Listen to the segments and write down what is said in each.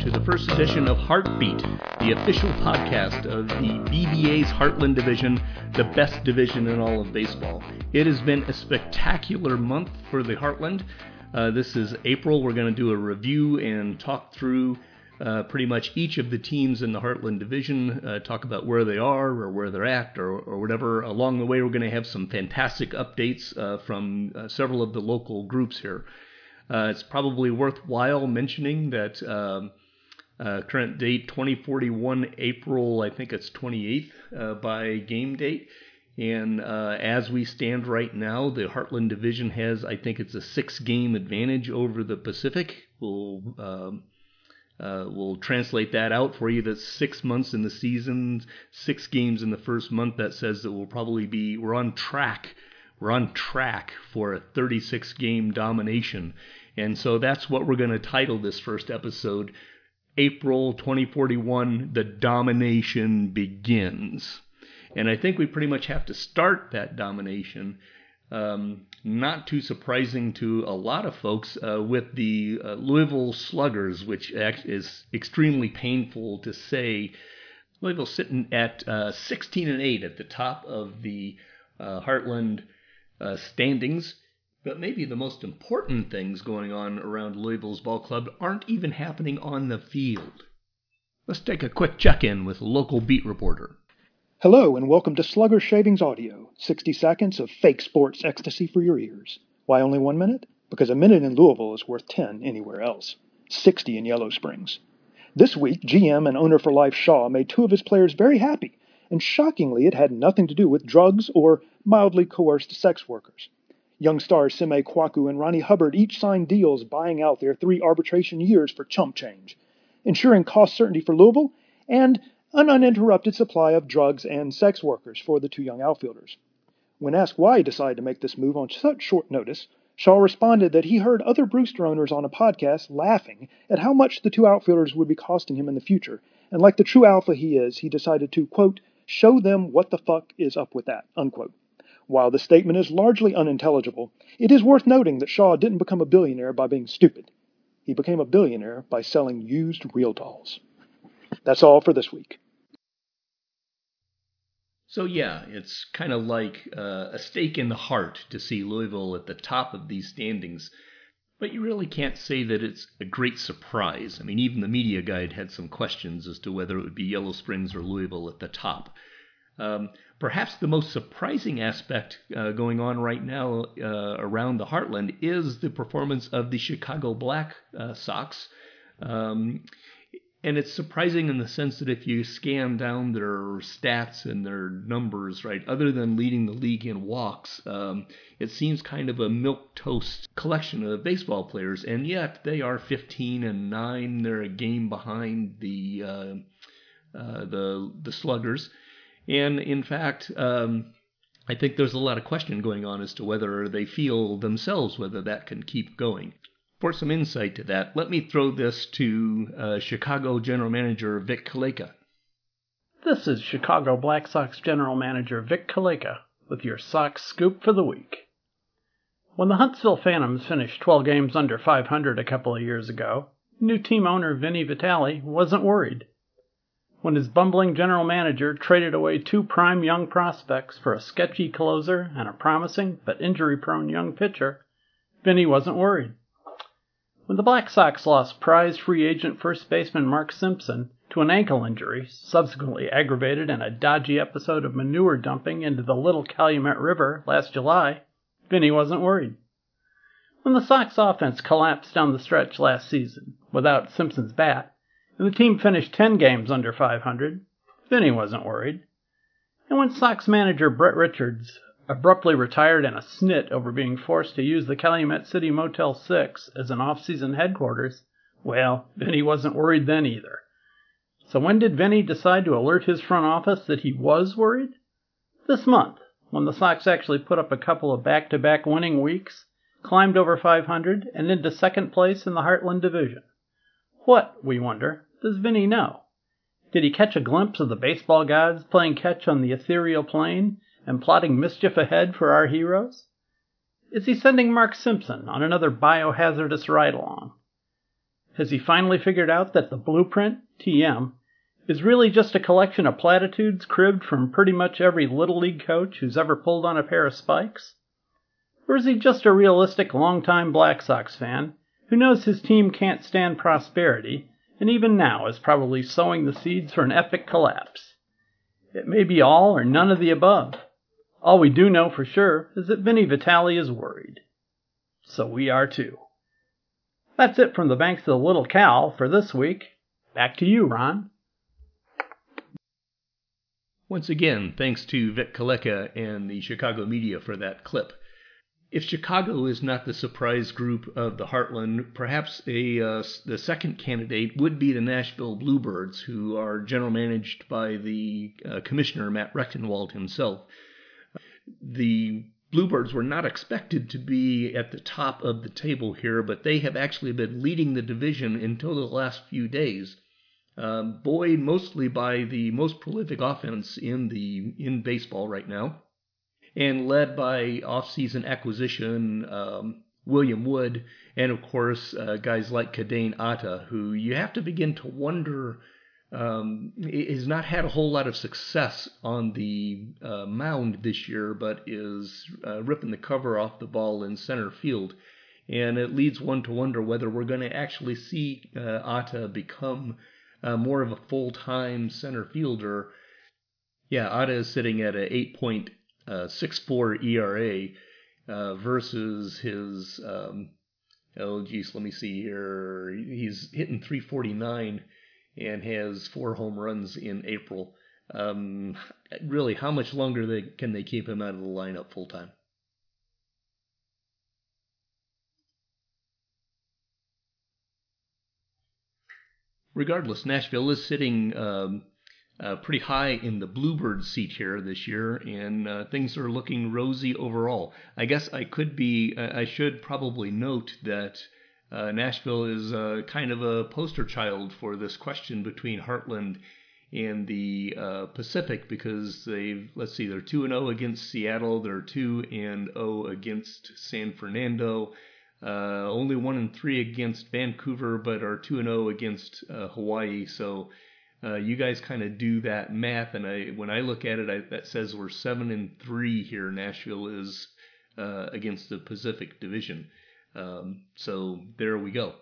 to the first edition of Heartbeat, the official podcast of the BBA's Heartland Division, the best division in all of baseball. It has been a spectacular month for the Heartland. Uh, this is April. We're going to do a review and talk through uh, pretty much each of the teams in the Heartland Division, uh, talk about where they are or where they're at or, or whatever. Along the way, we're going to have some fantastic updates uh, from uh, several of the local groups here. Uh, it's probably worthwhile mentioning that um, uh, current date 2041 April, I think it's 28th uh, by game date. And uh, as we stand right now, the Heartland Division has, I think it's a six game advantage over the Pacific. We'll, um, uh, we'll translate that out for you. That's six months in the season, six games in the first month. That says that we'll probably be, we're on track. We're on track for a 36 game domination and so that's what we're going to title this first episode April 2041 The Domination Begins. And I think we pretty much have to start that domination. Um, not too surprising to a lot of folks uh, with the uh, Louisville Sluggers, which is extremely painful to say. Louisville sitting at uh, 16 and 8 at the top of the uh, Heartland uh, standings. But maybe the most important things going on around Louisville's ball club aren't even happening on the field. Let's take a quick check in with local beat reporter. Hello, and welcome to Slugger Shavings Audio 60 seconds of fake sports ecstasy for your ears. Why only one minute? Because a minute in Louisville is worth 10 anywhere else, 60 in Yellow Springs. This week, GM and owner for life Shaw made two of his players very happy, and shockingly, it had nothing to do with drugs or mildly coerced sex workers. Young stars Sime Kwaku and Ronnie Hubbard each signed deals buying out their three arbitration years for chump change, ensuring cost certainty for Louisville and an uninterrupted supply of drugs and sex workers for the two young outfielders. When asked why he decided to make this move on such short notice, Shaw responded that he heard other Brewster owners on a podcast laughing at how much the two outfielders would be costing him in the future, and like the true alpha he is, he decided to, quote, show them what the fuck is up with that, unquote. While the statement is largely unintelligible, it is worth noting that Shaw didn't become a billionaire by being stupid. He became a billionaire by selling used real dolls. That's all for this week. So, yeah, it's kind of like uh, a stake in the heart to see Louisville at the top of these standings. But you really can't say that it's a great surprise. I mean, even the media guide had some questions as to whether it would be Yellow Springs or Louisville at the top. Um, perhaps the most surprising aspect uh, going on right now uh, around the Heartland is the performance of the Chicago Black uh, Sox. Um, and it's surprising in the sense that if you scan down their stats and their numbers, right, other than leading the league in walks, um, it seems kind of a milk toast collection of baseball players, and yet they are 15 and nine. They're a game behind the uh, uh, the the Sluggers. And in fact, um, I think there's a lot of question going on as to whether they feel themselves whether that can keep going. For some insight to that, let me throw this to uh, Chicago General Manager Vic Kaleka. This is Chicago Black Sox General Manager Vic Kaleka with your Sox scoop for the week. When the Huntsville Phantoms finished 12 games under 500 a couple of years ago, new team owner Vinny Vitale wasn't worried when his bumbling general manager traded away two prime young prospects for a sketchy closer and a promising but injury prone young pitcher, Vinny wasn't worried. When the Black Sox lost prize free agent first baseman Mark Simpson to an ankle injury, subsequently aggravated in a dodgy episode of manure dumping into the Little Calumet River last July, Vinny wasn't worried. When the Sox offense collapsed down the stretch last season without Simpson's bat, the team finished 10 games under 500, Vinny wasn't worried. And when Sox manager Brett Richards abruptly retired in a snit over being forced to use the Calumet City Motel 6 as an off-season headquarters, well, Vinny wasn't worried then either. So when did Vinny decide to alert his front office that he was worried? This month, when the Sox actually put up a couple of back-to-back winning weeks, climbed over 500, and into second place in the Heartland Division. What, we wonder, does Vinny know? Did he catch a glimpse of the baseball gods playing catch on the ethereal plane and plotting mischief ahead for our heroes? Is he sending Mark Simpson on another biohazardous ride along? Has he finally figured out that the blueprint, TM, is really just a collection of platitudes cribbed from pretty much every Little League coach who's ever pulled on a pair of spikes? Or is he just a realistic longtime Black Sox fan who knows his team can't stand prosperity and even now is probably sowing the seeds for an epic collapse? It may be all or none of the above. All we do know for sure is that Vinny Vitale is worried. So we are too. That's it from the banks of the Little Cal for this week. Back to you, Ron. Once again, thanks to Vic Kaleka and the Chicago media for that clip. If Chicago is not the surprise group of the Heartland, perhaps a uh, the second candidate would be the Nashville Bluebirds, who are general managed by the uh, commissioner Matt Rechtenwald himself. The Bluebirds were not expected to be at the top of the table here, but they have actually been leading the division until the last few days um, buoyed mostly by the most prolific offense in the in baseball right now, and led by offseason acquisition um, William Wood, and of course uh, guys like Kadain Atta, who you have to begin to wonder um, has not had a whole lot of success on the uh, mound this year, but is uh, ripping the cover off the ball in center field. And it leads one to wonder whether we're going to actually see uh, Atta become uh, more of a full time center fielder. Yeah, Atta is sitting at a 8.64 ERA uh, versus his. Um, oh, geez, let me see here. He's hitting 349 and has four home runs in April. Um, really, how much longer they, can they keep him out of the lineup full time? regardless, Nashville is sitting um, uh, pretty high in the Bluebird seat here this year, and uh, things are looking rosy overall. I guess I could be, I should probably note that uh, Nashville is uh, kind of a poster child for this question between Heartland and the uh, Pacific because they've, let's see, they're 2 and 0 against Seattle, they're 2 and 0 against San Fernando. Uh, only one and three against Vancouver, but are two and zero oh against Hawaii. So uh, you guys kind of do that math, and I when I look at it, I, that says we're seven and three here. Nashville is uh, against the Pacific Division. Um, so there we go.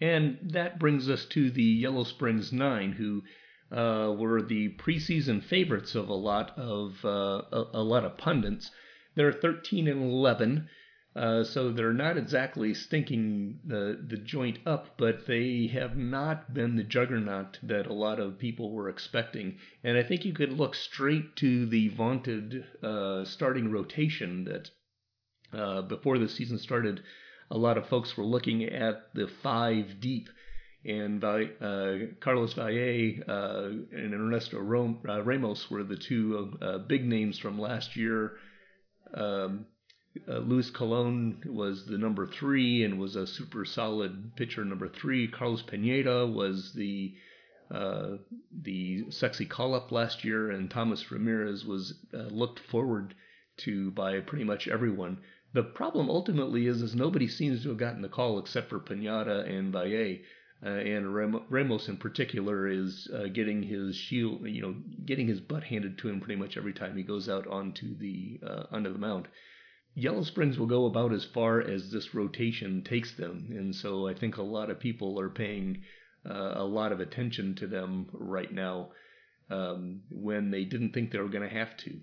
And that brings us to the Yellow Springs Nine, who uh, were the preseason favorites of a lot of uh, a, a lot of pundits. They're 13 and 11. Uh, so they're not exactly stinking the the joint up, but they have not been the juggernaut that a lot of people were expecting. And I think you could look straight to the vaunted uh, starting rotation that uh, before the season started, a lot of folks were looking at the five deep. And uh, Carlos Valle uh, and Ernesto Ramos were the two big names from last year. Um, uh, Luis Colon was the number three and was a super solid pitcher. Number three, Carlos Pineda was the uh, the sexy call up last year, and Thomas Ramirez was uh, looked forward to by pretty much everyone. The problem ultimately is, is nobody seems to have gotten the call except for Pineda and Valle. Uh, and Ramos in particular is uh, getting his shield, you know, getting his butt handed to him pretty much every time he goes out onto the uh, onto the mound. Yellow Springs will go about as far as this rotation takes them, and so I think a lot of people are paying uh, a lot of attention to them right now um, when they didn't think they were going to have to.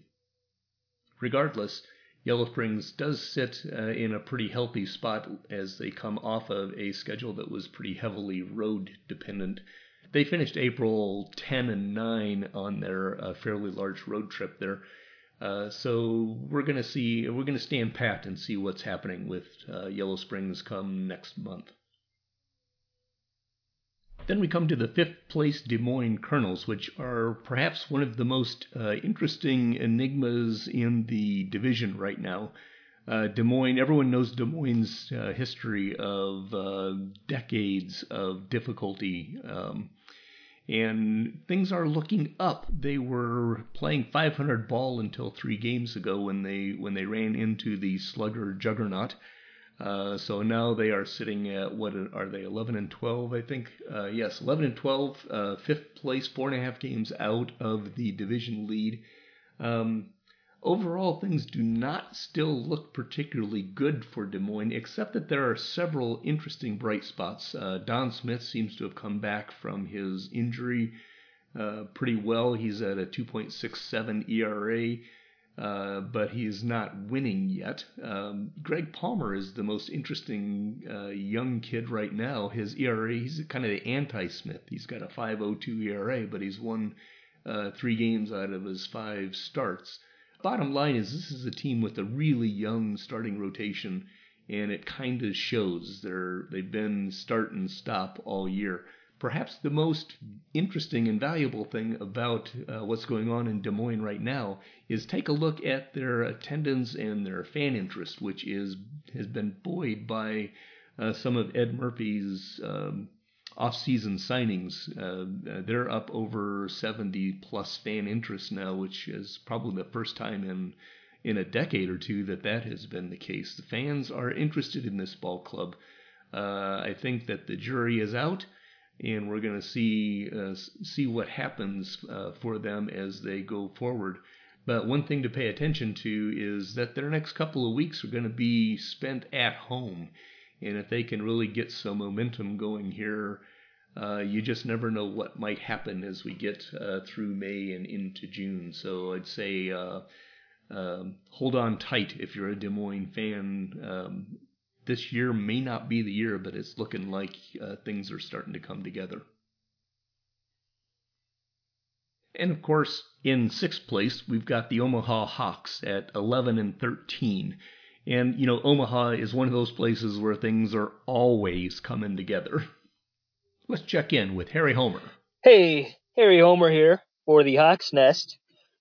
Regardless, Yellow Springs does sit uh, in a pretty healthy spot as they come off of a schedule that was pretty heavily road dependent. They finished April 10 and 9 on their uh, fairly large road trip there. Uh, so we're going to see, we're going to stand pat and see what's happening with uh, Yellow Springs come next month. Then we come to the fifth place Des Moines Colonels, which are perhaps one of the most uh, interesting enigmas in the division right now. Uh, Des Moines, everyone knows Des Moines' uh, history of uh, decades of difficulty. Um, and things are looking up. They were playing 500 ball until three games ago when they when they ran into the slugger juggernaut. Uh, so now they are sitting at what are they 11 and 12 I think uh, yes 11 and 12 uh, fifth place four and a half games out of the division lead um, overall things do not still look particularly good for Des Moines except that there are several interesting bright spots uh, Don Smith seems to have come back from his injury uh, pretty well he's at a 2.67 ERA uh, but he's not winning yet. Um, Greg Palmer is the most interesting uh, young kid right now. His ERA, he's kind of the anti-Smith. He's got a 5.02 ERA, but he's won uh, three games out of his five starts. Bottom line is, this is a team with a really young starting rotation, and it kind of shows. They're they've been start and stop all year perhaps the most interesting and valuable thing about uh, what's going on in Des Moines right now is take a look at their attendance and their fan interest, which is has been buoyed by uh, some of Ed Murphy's um, off-season signings. Uh, they're up over 70 plus fan interest now, which is probably the first time in in a decade or two that that has been the case. The fans are interested in this ball club. Uh, I think that the jury is out and we're going to see uh, see what happens uh, for them as they go forward. But one thing to pay attention to is that their next couple of weeks are going to be spent at home, and if they can really get some momentum going here, uh, you just never know what might happen as we get uh, through May and into June. So I'd say. Uh, um, hold on tight if you're a Des Moines fan um, this year may not be the year, but it's looking like uh, things are starting to come together. And of course, in sixth place, we've got the Omaha Hawks at 11 and 13. And, you know, Omaha is one of those places where things are always coming together. Let's check in with Harry Homer. Hey, Harry Homer here for the Hawks Nest.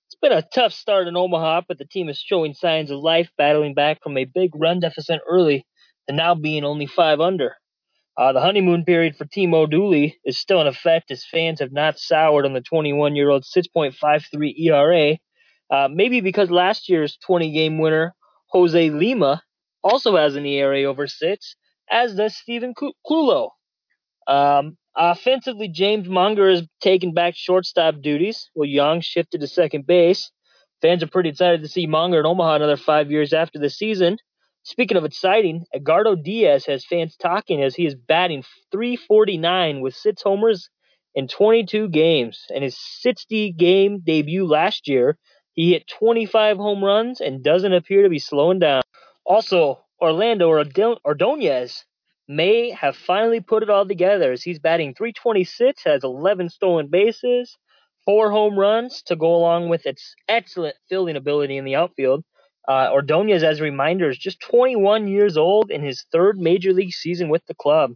It's been a tough start in Omaha, but the team is showing signs of life, battling back from a big run deficit early and now being only five under. Uh, the honeymoon period for Timo Dooley is still in effect as fans have not soured on the 21 year old 6.53 ERA. Uh, maybe because last year's 20 game winner, Jose Lima, also has an ERA over six, as does Stephen Klulo. Um, offensively, James Munger has taken back shortstop duties, while Young shifted to second base. Fans are pretty excited to see Munger in Omaha another five years after the season. Speaking of exciting, Edgardo Diaz has fans talking as he is batting 349 with six homers in 22 games. In his 60 game debut last year, he hit 25 home runs and doesn't appear to be slowing down. Also, Orlando Ordonez may have finally put it all together as he's batting 326, has 11 stolen bases, four home runs to go along with its excellent fielding ability in the outfield. Uh, Ordonez, as a reminder, is just 21 years old in his third major league season with the club.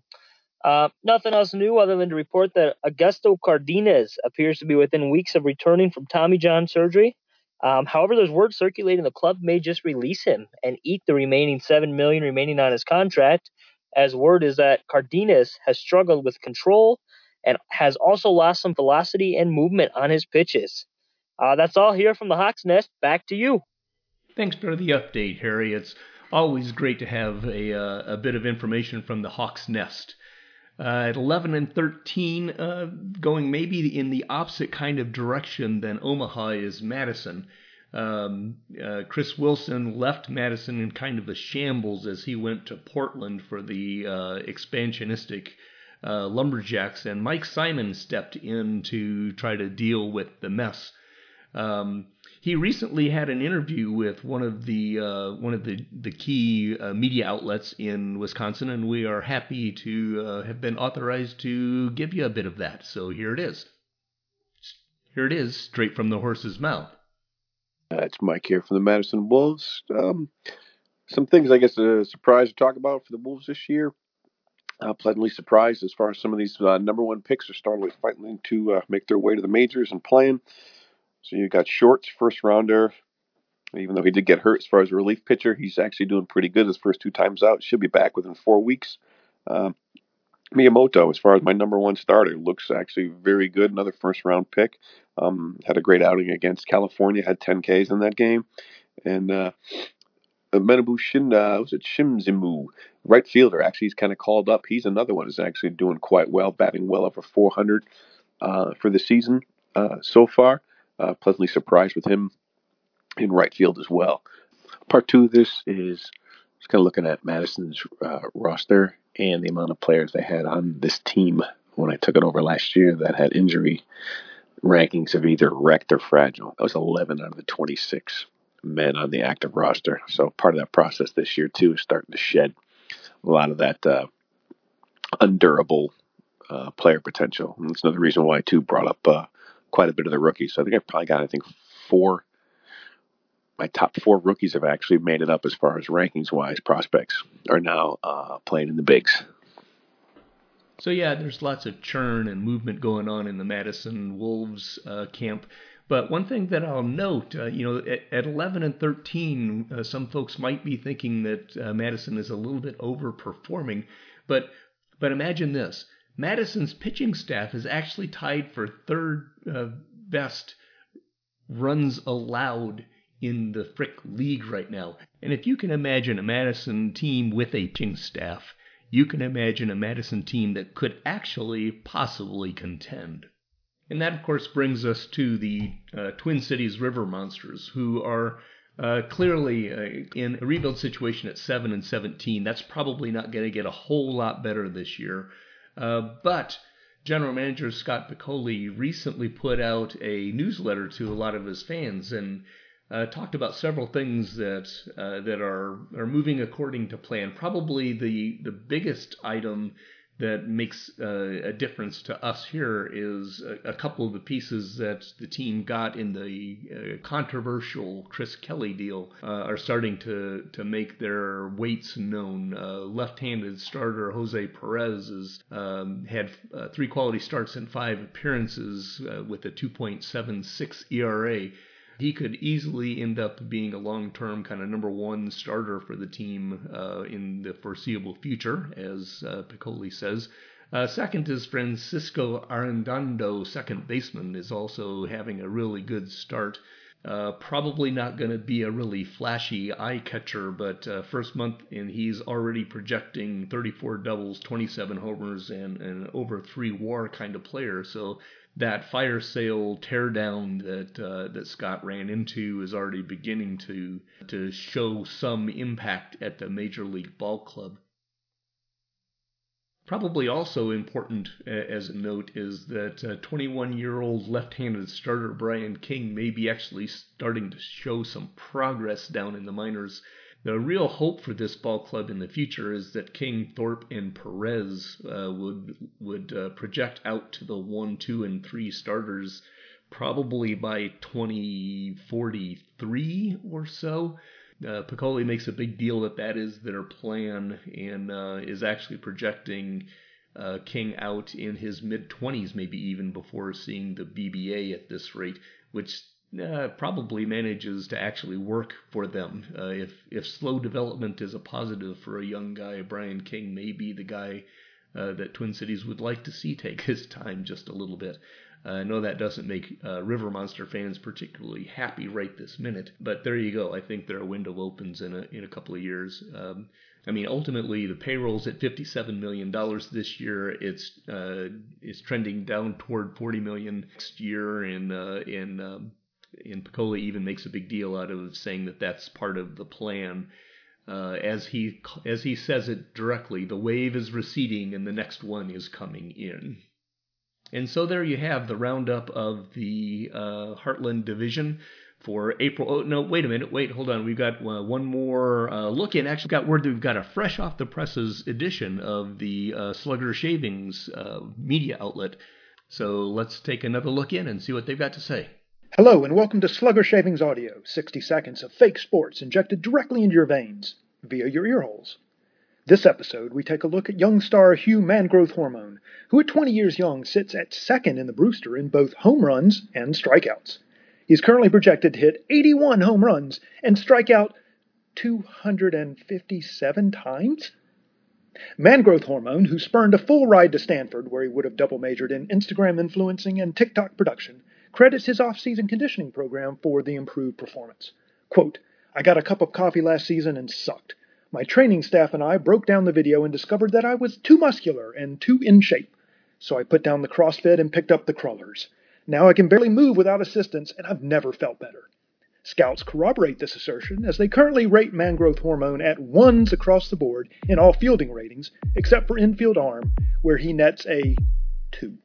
Uh, nothing else new other than to report that Augusto Cardenas appears to be within weeks of returning from Tommy John surgery. Um, however, there's word circulating the club may just release him and eat the remaining seven million remaining on his contract. As word is that Cardenas has struggled with control and has also lost some velocity and movement on his pitches. Uh, that's all here from the Hawks Nest. Back to you. Thanks for the update, Harry. It's always great to have a, uh, a bit of information from the Hawk's Nest. Uh, at 11 and 13, uh, going maybe in the opposite kind of direction than Omaha is Madison. Um, uh, Chris Wilson left Madison in kind of a shambles as he went to Portland for the uh, expansionistic uh, Lumberjacks, and Mike Simon stepped in to try to deal with the mess. Um, he recently had an interview with one of the uh, one of the the key uh, media outlets in Wisconsin, and we are happy to uh, have been authorized to give you a bit of that. So here it is. Here it is, straight from the horse's mouth. Uh, it's Mike here from the Madison Wolves. Um, some things I guess a surprise to talk about for the Wolves this year. Uh, pleasantly surprised as far as some of these uh, number one picks are starting fighting to uh, make their way to the majors and playing. So you got Shorts, first rounder. Even though he did get hurt as far as a relief pitcher, he's actually doing pretty good his first two times out. Should be back within four weeks. Um, Miyamoto, as far as my number one starter, looks actually very good. Another first round pick. Um, had a great outing against California. Had 10 Ks in that game, and uh, Menabu Shin, uh, was it Shimzimu, right fielder? Actually, he's kind of called up. He's another one who's actually doing quite well, batting well over 400 uh, for the season uh, so far. Uh, pleasantly surprised with him in right field as well. Part two of this is just kind of looking at Madison's uh, roster and the amount of players they had on this team when I took it over last year that had injury rankings of either wrecked or fragile. That was 11 out of the 26 men on the active roster. So part of that process this year too is starting to shed a lot of that uh, undurable uh, player potential. And that's another reason why too brought up uh, quite a bit of the rookies. So I think I've probably got I think four. My top four rookies have actually made it up as far as rankings wise. Prospects are now uh, playing in the bigs. So yeah, there's lots of churn and movement going on in the Madison Wolves uh, camp. But one thing that I'll note, uh, you know, at, at, 11 and 13, uh, some folks might be thinking that uh, Madison is a little bit overperforming. But but imagine this: Madison's pitching staff is actually tied for third uh, best runs allowed in the Frick League right now. And if you can imagine a Madison team with a pitching staff you can imagine a Madison team that could actually possibly contend. And that, of course, brings us to the uh, Twin Cities River Monsters, who are uh, clearly uh, in a rebuild situation at 7 and 17. That's probably not going to get a whole lot better this year. Uh, but General Manager Scott Piccoli recently put out a newsletter to a lot of his fans, and uh, talked about several things that uh, that are are moving according to plan. Probably the the biggest item that makes uh, a difference to us here is a, a, couple of the pieces that the team got in the uh, controversial Chris Kelly deal uh, are starting to to make their weights known. Uh, left-handed starter Jose Perez has um, had three quality starts and five appearances with a 2.76 ERA he could easily end up being a long term kind of number one starter for the team uh, in the foreseeable future, as uh, Picolli says. Uh, second is Francisco Arredondo, second baseman, is also having a really good start. Uh, probably not going to be a really flashy eye catcher, but uh, first month and he's already projecting 34 doubles, 27 homers, and an over three WAR kind of player. So that fire sale teardown that uh, that Scott ran into is already beginning to to show some impact at the major league ball club. Probably also important as a note is that 21 year old left handed starter Brian King may be actually starting to show some progress down in the minors the real hope for this ball club in the future is that King, Thorpe, and Perez uh, would would uh, project out to the one, two, and three starters probably by 2043 or so. Uh, Picolli makes a big deal that that is their plan and uh, is actually projecting uh, King out in his mid 20s, maybe even before seeing the BBA at this rate, which uh, probably manages to actually work for them. Uh, if if slow development is a positive for a young guy, Brian King may be the guy uh, that Twin Cities would like to see take his time just a little bit. I know that doesn't make uh, River Monster fans particularly happy right this minute, but there you go. I think their window opens in a in a couple of years. Um, I mean, ultimately, the payroll's at $57 million this year. It's uh, it's trending down toward 40 million next year, and uh, in um, and Picolli even makes a big deal out of saying that that's part of the plan. Uh, as he as he says it directly, the wave is receding and the next one is coming in. And so there you have the roundup of the uh, Heartland division for April. Oh no, wait a minute, wait, hold on. We've got uh, one more uh, look in. Actually, got word that we've got a fresh off the presses edition of the uh, Slugger Shavings uh, media outlet. So let's take another look in and see what they've got to say. Hello, and welcome to Slugger Shavings Audio 60 seconds of fake sports injected directly into your veins via your earholes. This episode, we take a look at young star Hugh Mangrowth Hormone, who at 20 years young sits at second in the Brewster in both home runs and strikeouts. He's currently projected to hit 81 home runs and strike out 257 times. Mangrowth Hormone, who spurned a full ride to Stanford, where he would have double majored in Instagram influencing and TikTok production, credits his off-season conditioning program for the improved performance. Quote, I got a cup of coffee last season and sucked. My training staff and I broke down the video and discovered that I was too muscular and too in shape. So I put down the CrossFit and picked up the crawlers. Now I can barely move without assistance and I've never felt better. Scouts corroborate this assertion as they currently rate man growth hormone at ones across the board in all fielding ratings, except for infield arm, where he nets a two.